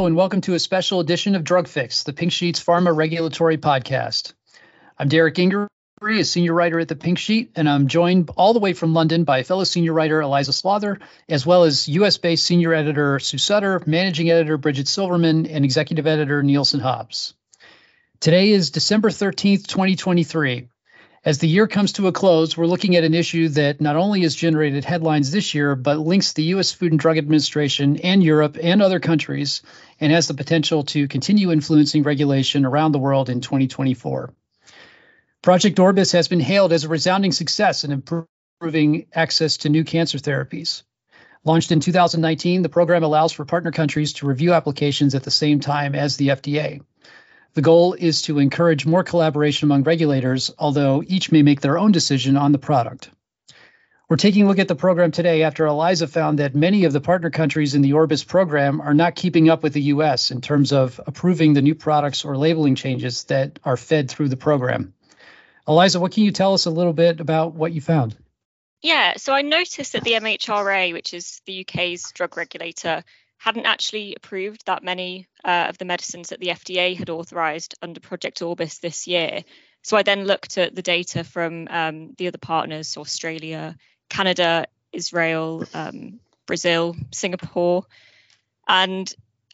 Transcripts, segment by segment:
Hello, and welcome to a special edition of Drug Fix, the Pink Sheet's pharma regulatory podcast. I'm Derek Gingery, a senior writer at the Pink Sheet, and I'm joined all the way from London by fellow senior writer Eliza Slaughter, as well as US based senior editor Sue Sutter, managing editor Bridget Silverman, and executive editor Nielsen Hobbs. Today is December 13th, 2023. As the year comes to a close, we're looking at an issue that not only has generated headlines this year, but links the U.S. Food and Drug Administration and Europe and other countries and has the potential to continue influencing regulation around the world in 2024. Project Orbis has been hailed as a resounding success in improving access to new cancer therapies. Launched in 2019, the program allows for partner countries to review applications at the same time as the FDA. The goal is to encourage more collaboration among regulators, although each may make their own decision on the product. We're taking a look at the program today after Eliza found that many of the partner countries in the Orbis program are not keeping up with the US in terms of approving the new products or labeling changes that are fed through the program. Eliza, what can you tell us a little bit about what you found? Yeah, so I noticed that the MHRA, which is the UK's drug regulator, hadn't actually approved that many uh, of the medicines that the FDA had authorized under Project Orbis this year. So I then looked at the data from um, the other partners Australia, Canada, Israel, um, Brazil, Singapore. And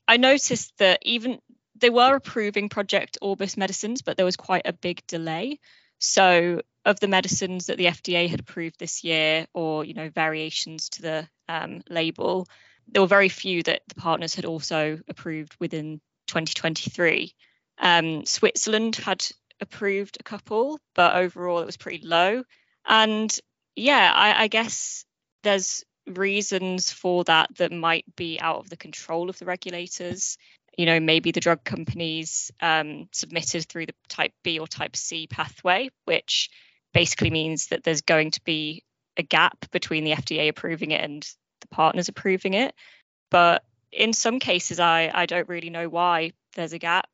I noticed that even they were approving Project Orbis medicines, but there was quite a big delay. So, of the medicines that the FDA had approved this year, or you know variations to the um, label, there were very few that the partners had also approved within 2023. Um, Switzerland had approved a couple, but overall it was pretty low. And yeah, I, I guess there's reasons for that that might be out of the control of the regulators. You know, maybe the drug companies um, submitted through the type B or type C pathway, which basically means that there's going to be a gap between the FDA approving it and the partners approving it. But in some cases, I, I don't really know why there's a gap.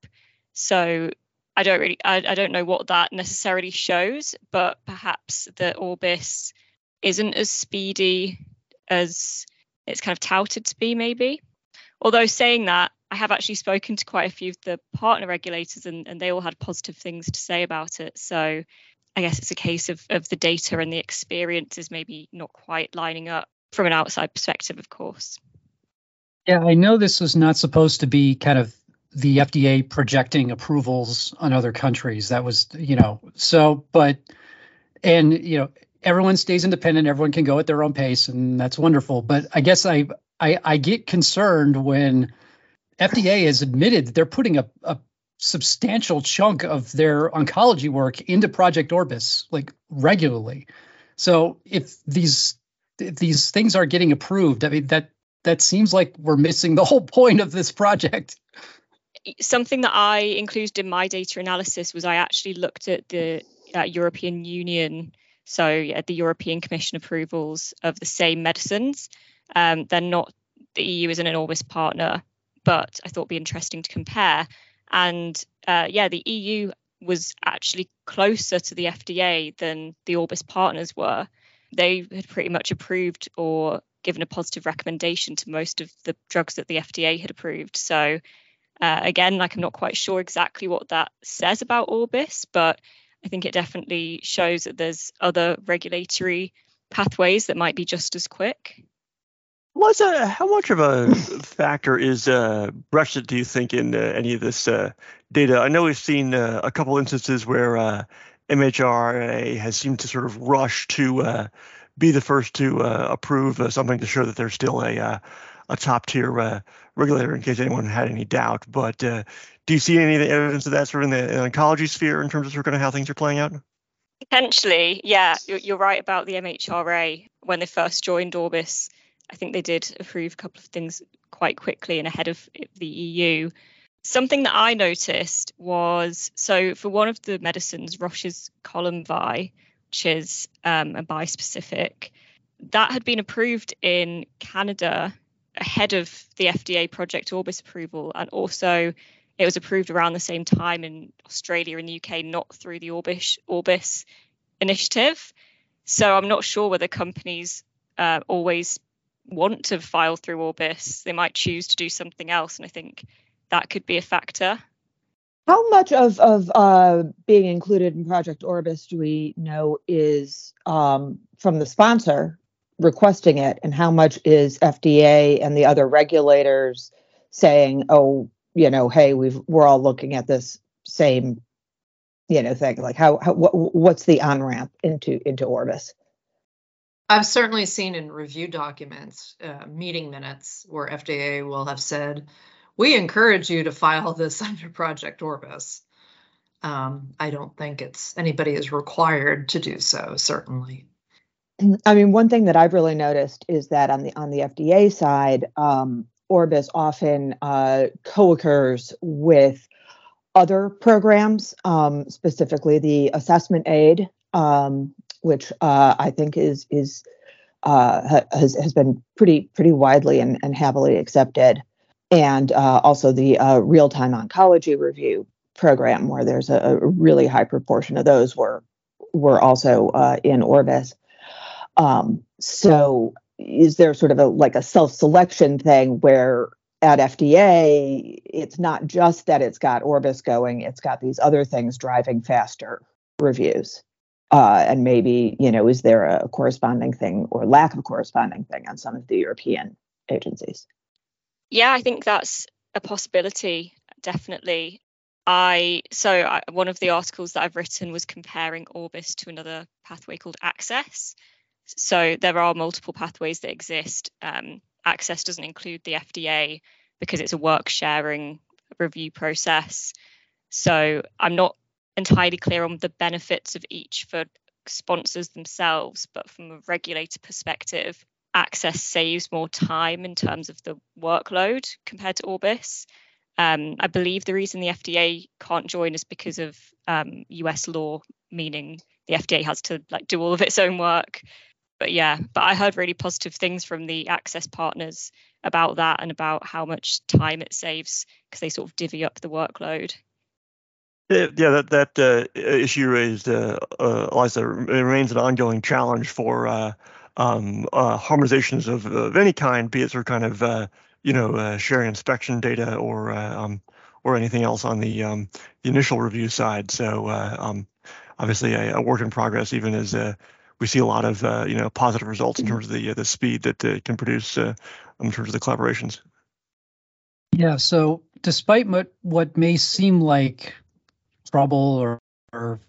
So I don't really I, I don't know what that necessarily shows, but perhaps the Orbis isn't as speedy as it's kind of touted to be, maybe. Although saying that, I have actually spoken to quite a few of the partner regulators and, and they all had positive things to say about it. So I guess it's a case of, of the data and the experience is maybe not quite lining up from an outside perspective, of course. Yeah, I know this was not supposed to be kind of the FDA projecting approvals on other countries. That was, you know, so, but, and, you know, everyone stays independent, everyone can go at their own pace, and that's wonderful. But I guess I, I, I get concerned when FDA has admitted they're putting a, a substantial chunk of their oncology work into Project Orbis, like regularly. So if these these things are getting approved, I mean that that seems like we're missing the whole point of this project. Something that I included in my data analysis was I actually looked at the uh, European Union, so yeah, the European Commission approvals of the same medicines. Um, they're not the EU isn't an Orbis partner, but I thought it'd be interesting to compare. And uh, yeah, the EU was actually closer to the FDA than the Orbis partners were. They had pretty much approved or given a positive recommendation to most of the drugs that the FDA had approved. So uh, again, like I'm not quite sure exactly what that says about Orbis, but I think it definitely shows that there's other regulatory pathways that might be just as quick. Liza, how much of a factor is uh, Brexit, do you think, in uh, any of this uh, data? I know we've seen uh, a couple instances where uh, MHRA has seemed to sort of rush to uh, be the first to uh, approve uh, something to show that they're still a uh, a top tier uh, regulator. In case anyone had any doubt, but uh, do you see any of the evidence of that sort of in the oncology sphere in terms of sort of how things are playing out? Potentially, yeah, you're, you're right about the MHRA when they first joined Orbis. I think they did approve a couple of things quite quickly and ahead of the EU. Something that I noticed was so for one of the medicines, Roche's Columvi, which is um, a bispecific, that had been approved in Canada ahead of the FDA Project Orbis approval, and also it was approved around the same time in Australia and the UK, not through the Orbis Orbis initiative. So I'm not sure whether companies uh, always want to file through Orbis. They might choose to do something else, and I think that could be a factor. How much of of uh, being included in Project Orbis do we know is um, from the sponsor requesting it, and how much is FDA and the other regulators saying, "Oh, you know, hey, we've we're all looking at this same, you know, thing." Like, how, how what, what's the on ramp into into Orbis? I've certainly seen in review documents, uh, meeting minutes, where FDA will have said, we encourage you to file this under Project Orbis. Um, I don't think it's anybody is required to do so, certainly. I mean, one thing that I've really noticed is that on the on the FDA side, um, Orbis often uh, co-occurs with other programs, um, specifically the assessment aid, um, which uh, I think is is uh, has has been pretty pretty widely and, and heavily accepted and uh, also the uh, real time oncology review program, where there's a, a, really high proportion of those were were also uh, in Orbis. Um, so, is there sort of a like a self selection thing where at FDA it's not just that it's got Orbis going; it's got these other things driving faster reviews. Uh, and maybe you know, is there a corresponding thing or lack of corresponding thing on some of the European agencies? Yeah, I think that's a possibility, definitely. I so I, one of the articles that I've written was comparing Orbis to another pathway called Access. So there are multiple pathways that exist. Um, Access doesn't include the FDA because it's a work sharing review process. So I'm not entirely clear on the benefits of each for sponsors themselves, but from a regulator perspective, access saves more time in terms of the workload compared to Orbis. Um, I believe the reason the FDA can't join is because of um, US law, meaning the FDA has to like do all of its own work. But yeah, but I heard really positive things from the access partners about that and about how much time it saves because they sort of divvy up the workload. Yeah, that that uh, issue raised, uh, uh, Eliza, remains an ongoing challenge for uh, um, uh, harmonizations of, of any kind, be it sort of kind of uh, you know uh, sharing inspection data or uh, um, or anything else on the um, the initial review side. So uh, um, obviously a, a, work in progress, even as uh, we see a lot of you know positive results in terms of the the speed that it can produce in terms of the collaborations. Yeah. So despite what what may seem like trouble or, or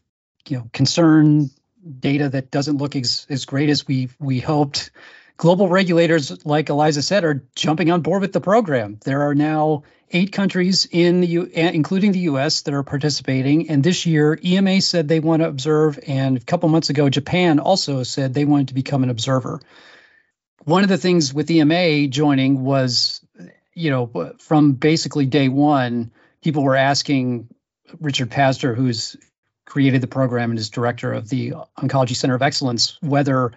you know concern data that doesn't look as, as great as we we hoped. Global regulators, like Eliza said, are jumping on board with the program. There are now eight countries in the U, eh, including the U.S. that are participating. And this year, EMA said they want to observe, and a couple months ago, Japan also said they wanted to become an observer. One of the things with EMA joining was, you know, from basically day one, people were asking Richard Pazdur, who's created the program and is director of the Oncology Center of Excellence, whether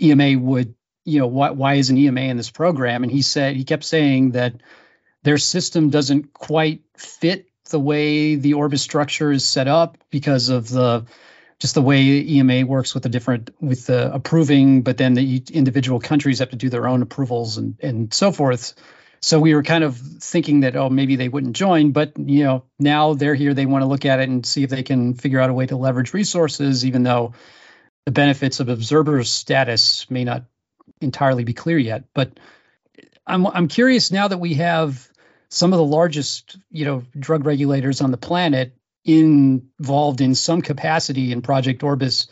EMA would, you know, why, why isn't EMA in this program? And he said, he kept saying that their system doesn't quite fit the way the Orbis structure is set up because of the just the way EMA works with the different with the approving, but then the individual countries have to do their own approvals and and so forth. So we were kind of thinking that oh maybe they wouldn't join, but you know now they're here. They want to look at it and see if they can figure out a way to leverage resources, even though the benefits of observer status may not entirely be clear yet. But I'm I'm curious now that we have some of the largest you know drug regulators on the planet involved in some capacity in Project Orbis.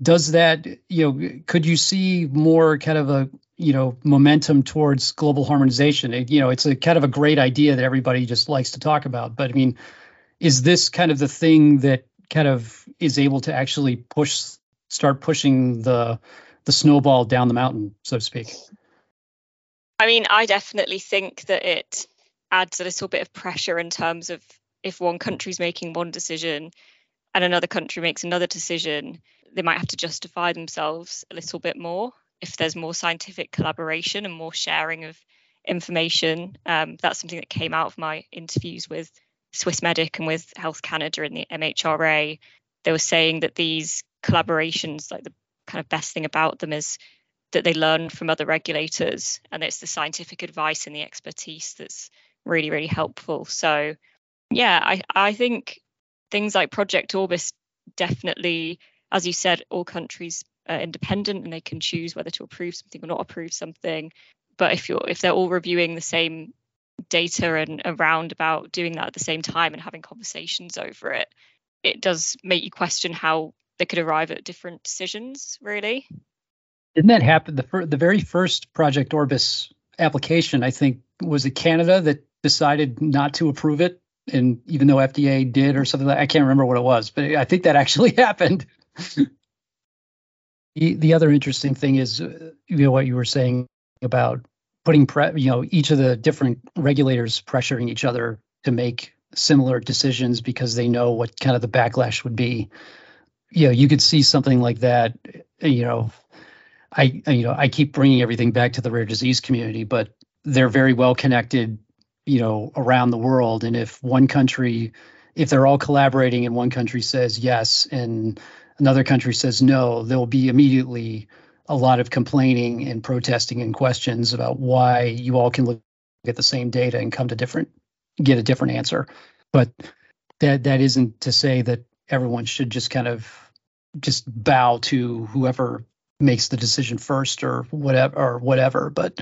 Does that you know could you see more kind of a you know momentum towards global harmonization. It, you know it's a kind of a great idea that everybody just likes to talk about. But i mean is this kind of the thing that kind of is able to actually push start pushing the the snowball down the mountain so to speak? I mean i definitely think that it adds a little bit of pressure in terms of if one country's making one decision and another country makes another decision they might have to justify themselves a little bit more if there's more scientific collaboration and more sharing of information. Um, that's something that came out of my interviews with Swissmedic and with Health Canada and the MHRA. They were saying that these collaborations, like the kind of best thing about them is that they learn from other regulators and it's the scientific advice and the expertise that's really, really helpful. So, yeah, I, I think things like Project Orbis definitely, as you said, all countries are independent and they can choose whether to approve something or not approve something. But if you're if they're all reviewing the same data and around about doing that at the same time and having conversations over it, it does make you question how they could arrive at different decisions, really. Didn't that happen? The, fir- the very first Project Orbis application, I think, was it Canada that decided not to approve it? And even though FDA did or something like I can't remember what it was, but I think that actually happened. the, the other interesting thing is, uh, you know, what you were saying about putting, pre- you know, each of the different regulators pressuring each other to make similar decisions because they know what kind of the backlash would be. You know, you could see something like that, you know, I you know I keep bringing everything back to the rare disease community, but they're very well connected, you know, around the world. And if one country, if they're all collaborating and one country says yes and another country says no, there will be immediately a lot of complaining and protesting and questions about why you all can look at the same data and come to different get a different answer. But that that isn't to say that everyone should just kind of just bow to whoever makes the decision first or whatever or whatever but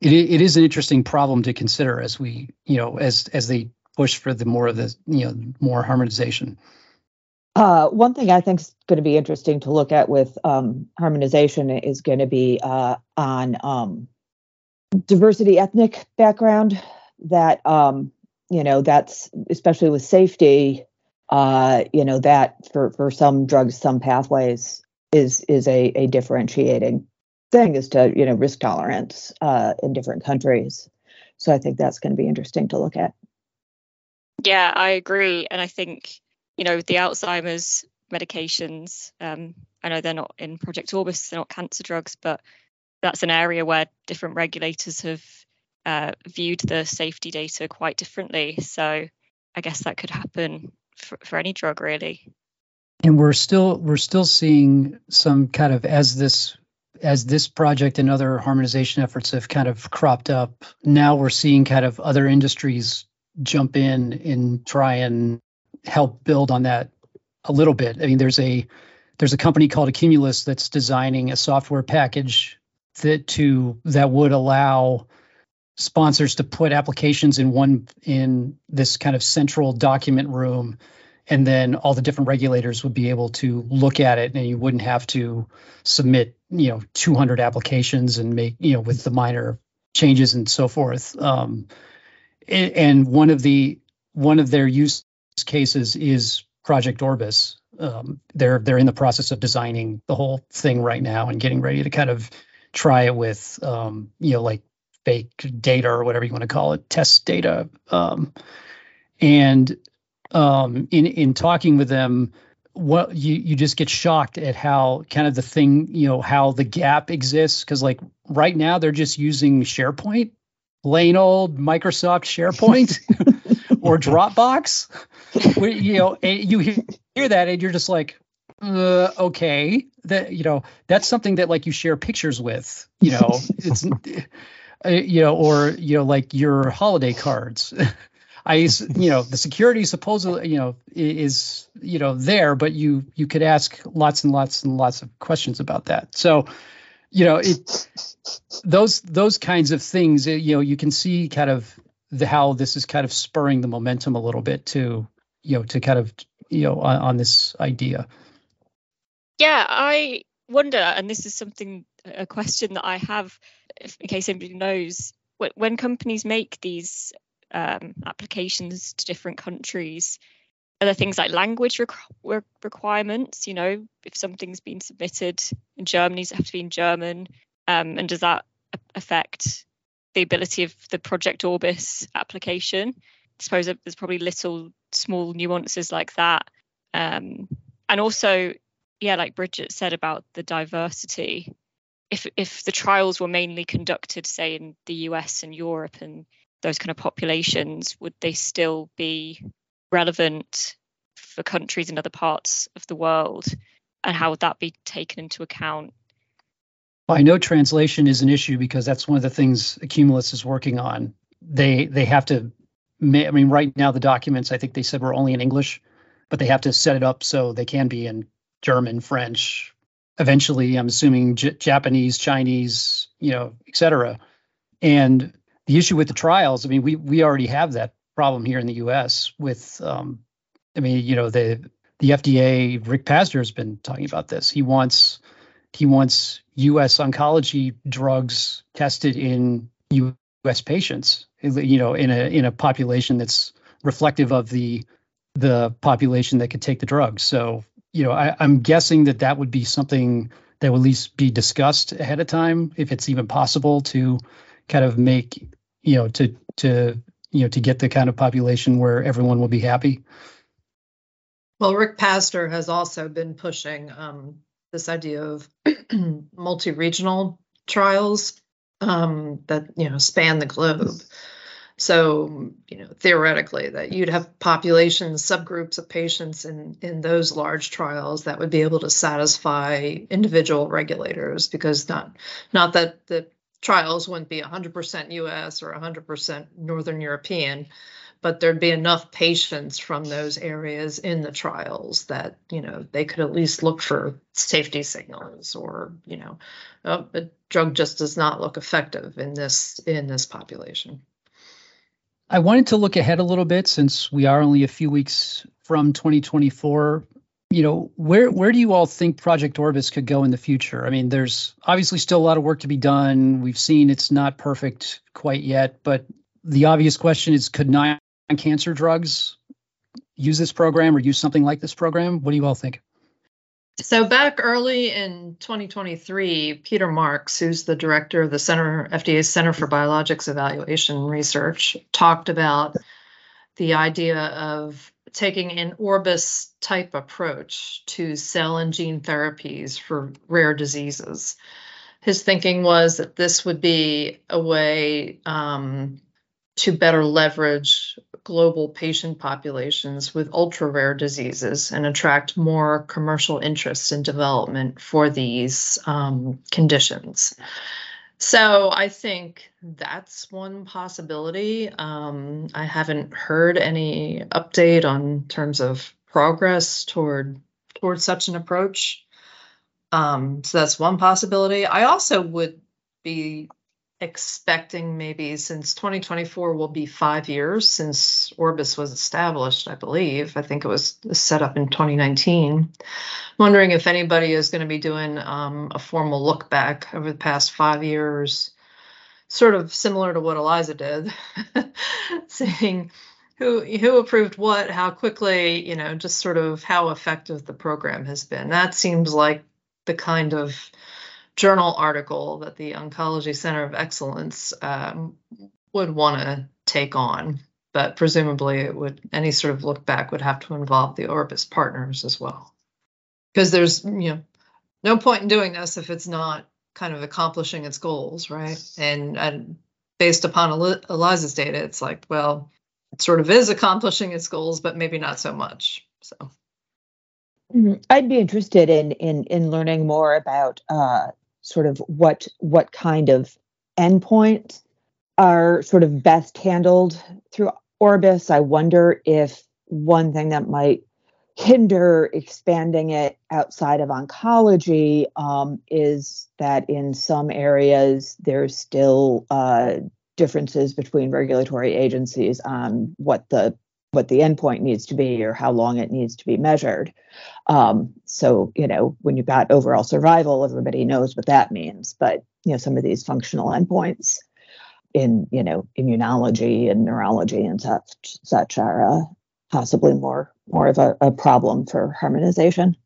it, it is an interesting problem to consider as we you know as as they push for the more of the you know more harmonization uh, one thing I think is going to be interesting to look at with um, harmonization is going to be uh, on um, diversity ethnic background. That um, you know, that's especially with safety. Uh, you know, that for for some drugs, some pathways, is is a, a differentiating thing as to you know risk tolerance uh, in different countries. So I think that's going to be interesting to look at. Yeah, I agree, and I think you know the Alzheimer's medications. Um, I know they're not in Project Orbis, they're not cancer drugs, but that's an area where different regulators have uh, viewed the safety data quite differently. So I guess that could happen for, for any drug, really and we're still we're still seeing some kind of as this as this project and other harmonization efforts have kind of cropped up now we're seeing kind of other industries jump in and try and help build on that a little bit. I mean there's a there's a company called accumulus that's designing a software package that to that would allow sponsors to put applications in one in this kind of central document room and then all the different regulators would be able to look at it and you wouldn't have to submit you know 200 applications and make you know with the minor changes and so forth. Um, and one of the one of their use cases is project orbis. Um, they're they're in the process of designing the whole thing right now and getting ready to kind of try it with um, you know like fake data or whatever you want to call it test data. Um, and um, in in talking with them, what you you just get shocked at how kind of the thing you know how the gap exists because like right now they're just using SharePoint, plain old Microsoft SharePoint or Dropbox. You know, you hear that and you're just like, uh, okay, that you know that's something that like you share pictures with. You know, it's. Uh, you know, or you know, like your holiday cards. I, you know, the security supposedly, you know, is, you know, there, but you you could ask lots and lots and lots of questions about that. So, you know, it those those kinds of things, you know, you can see kind of the how this is kind of spurring the momentum a little bit to, you know, to kind of, you know, on, on this idea. Yeah, I wonder, and this is something a question that I have, in case anybody knows, when companies make these um, applications to different countries? Are there things like language requ- requirements? You know, if something's been submitted in Germany, does it have to be in German? Um, and does that affect the ability of the Project Orbis application? I suppose there's probably little small nuances like that. Um, and also, yeah, like Bridget said about the diversity. If if the trials were mainly conducted, say, in the US and Europe and those kind of populations, would they still be relevant for countries in other parts of the world? And how would that be taken into account? Well, I know translation is an issue because that's one of the things Accumulus is working on. They they have to I mean, right now the documents I think they said were only in English, but they have to set it up so they can be in German, French, eventually I'm assuming J- Japanese, Chinese, you know, et cetera. And the issue with the trials, I mean, we we already have that problem here in the U.S. with, um, I mean, you know, the the FDA, Rick Pazdur has been talking about this. He wants he wants U.S. oncology drugs tested in U.S. patients, you know, in a in a population that's reflective of the the population that could take the drugs. So, you know, I, I'm guessing that that would be something that would at least be discussed ahead of time, if it's even possible to kind of make, you know, to to you know to get the kind of population where everyone will be happy. Well, Rick Pazdur has also been pushing um, this idea of multi-regional trials um, that you know span the globe. So you know theoretically that you'd have populations, subgroups of patients in in those large trials that would be able to satisfy individual regulators because not not that the trials wouldn't be 100% US or 100% Northern European, but there'd be enough patients from those areas in the trials that you know they could at least look for safety signals or you know oh, a drug just does not look effective in this in this population. I wanted to look ahead a little bit since we are only a few weeks from 2024 you know where where do you all think project orbis could go in the future? I mean there's obviously still a lot of work to be done. We've seen it's not perfect quite yet but the obvious question is could nine cancer drugs use this program or use something like this program? What do you all think? So back early in 2023, Peter Marks, who's the director of the Center FDA's Center for Biologics Evaluation Research, talked about the idea of taking an Orbis type approach to cell and gene therapies for rare diseases. His thinking was that this would be a way um, to better leverage global patient populations with ultra rare diseases and attract more commercial interest in development for these um, conditions. So I think that's one possibility. Um, I haven't heard any update on terms of progress toward toward such an approach. Um, so that's one possibility. I also would be expecting maybe since 2024 will be five years since Orbis was established, I believe. I think it was set up in 2019. wondering if anybody is going to be doing um, a formal look back over the past five years, sort of similar to what Eliza did, seeing who who approved what, how quickly, you know, just sort of how effective the program has been. That seems like the kind of journal article that the Oncology Center of Excellence um, would want to take on. But presumably, it would any sort of look back would have to involve the Orbis partners as well, because there's you know no point in doing this if it's not kind of accomplishing its goals, right? And and based upon Eliza's data, it's like well, it sort of is accomplishing its goals, but maybe not so much. So. Mm-hmm. I'd be interested in in in learning more about uh, sort of what what kind of endpoints are sort of best handled through Orbis. I wonder if one thing that might hinder expanding it outside of oncology um, is that in some areas there's still uh, differences between regulatory agencies on what the what the endpoint needs to be or how long it needs to be measured. Um, so, you know, when you've got overall survival, everybody knows what that means. But, you know, some of these functional endpoints in, you know, immunology and neurology and such, such are uh, possibly more more of a, a problem for harmonization.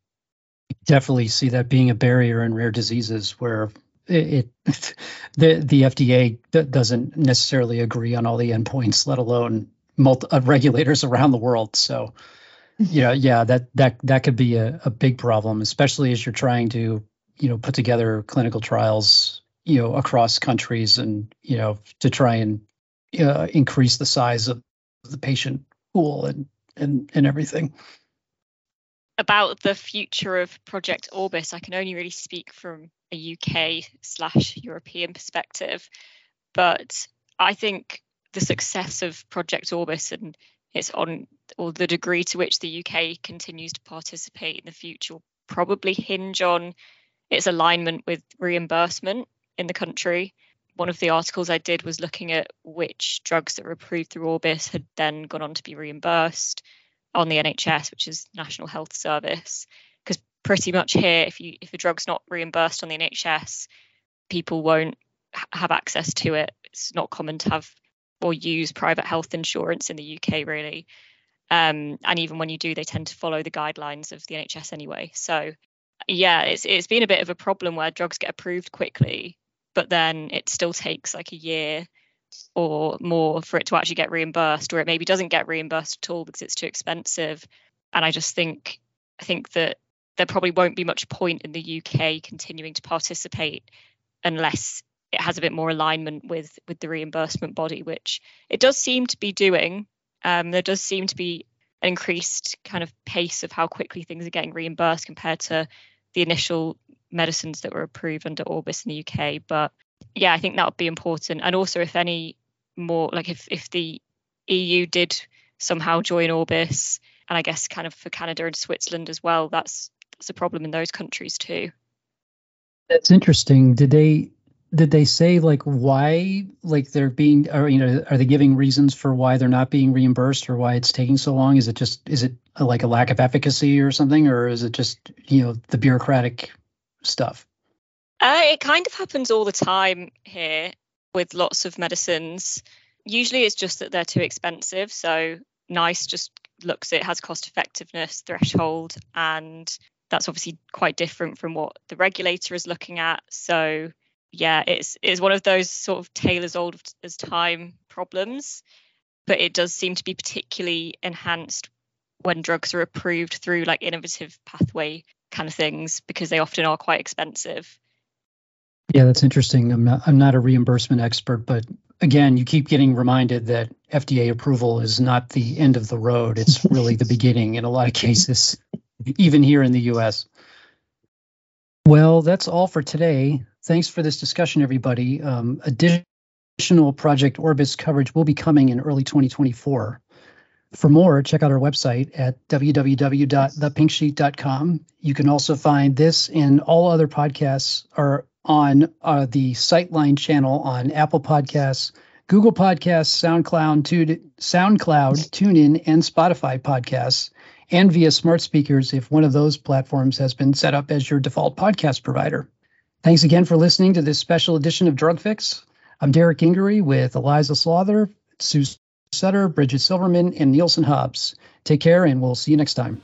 Definitely see that being a barrier in rare diseases where it, it the the FDA doesn't necessarily agree on all the endpoints, let alone multi, uh, regulators around the world. So, you know, yeah, that that that could be a, a big problem, especially as you're trying to, you know, put together clinical trials, you know, across countries, and you know, to try and uh, increase the size of the patient pool and and and everything. About the future of Project Orbis, I can only really speak from a UK slash European perspective, but I think the success of Project Orbis and it's on or the degree to which the UK continues to participate in the future will probably hinge on its alignment with reimbursement in the country. One of the articles I did was looking at which drugs that were approved through Orbis had then gone on to be reimbursed on the NHS, which is National Health Service. Because pretty much here, if you if a drug's not reimbursed on the NHS, people won't have access to it. It's not common to have or use private health insurance in the UK, really. Um, and even when you do, they tend to follow the guidelines of the NHS anyway. So, yeah, it's it's been a bit of a problem where drugs get approved quickly, but then it still takes like a year or more for it to actually get reimbursed, or it maybe doesn't get reimbursed at all because it's too expensive. And I just think I think that there probably won't be much point in the UK continuing to participate unless it has a bit more alignment with with the reimbursement body, which it does seem to be doing. Um, there does seem to be an increased kind of pace of how quickly things are getting reimbursed compared to the initial medicines that were approved under Orbis in the UK. But yeah, I think that would be important. And also, if any more, like if if the EU did somehow join Orbis, and I guess kind of for Canada and Switzerland as well, that's that's a problem in those countries too. That's interesting. Did they did they say like why like they're being or you know are they giving reasons for why they're not being reimbursed or why it's taking so long? Is it just is it like a lack of efficacy or something or is it just you know the bureaucratic stuff? Uh, it kind of happens all the time here with lots of medicines. Usually it's just that they're too expensive so NICE just looks it has cost effectiveness threshold and that's obviously quite different from what the regulator is looking at. So yeah, it's it's one of those sort of tale as old as time problems, but it does seem to be particularly enhanced when drugs are approved through like innovative pathway kind of things because they often are quite expensive. Yeah, that's interesting. I'm not I'm not a reimbursement expert, but again, you keep getting reminded that FDA approval is not the end of the road. It's really the beginning in a lot of cases, even here in the US. Well, that's all for today. Thanks for this discussion, everybody. Um, additional Project Orbis coverage will be coming in early 2024. For more, check out our website at www.thepinksheet.com. You can also find this and all other podcasts are on uh, the Citeline channel on Apple Podcasts, Google Podcasts, SoundCloud, SoundCloud, TuneIn, and Spotify podcasts, and via smart speakers if one of those platforms has been set up as your default podcast provider. Thanks again for listening to this special edition of Drug Fix. I'm Derek Gingery with Eliza Slaughter, Sue Sutter, Bridget Silverman, and Nielsen Hobbs. Take care, and we'll see you next time.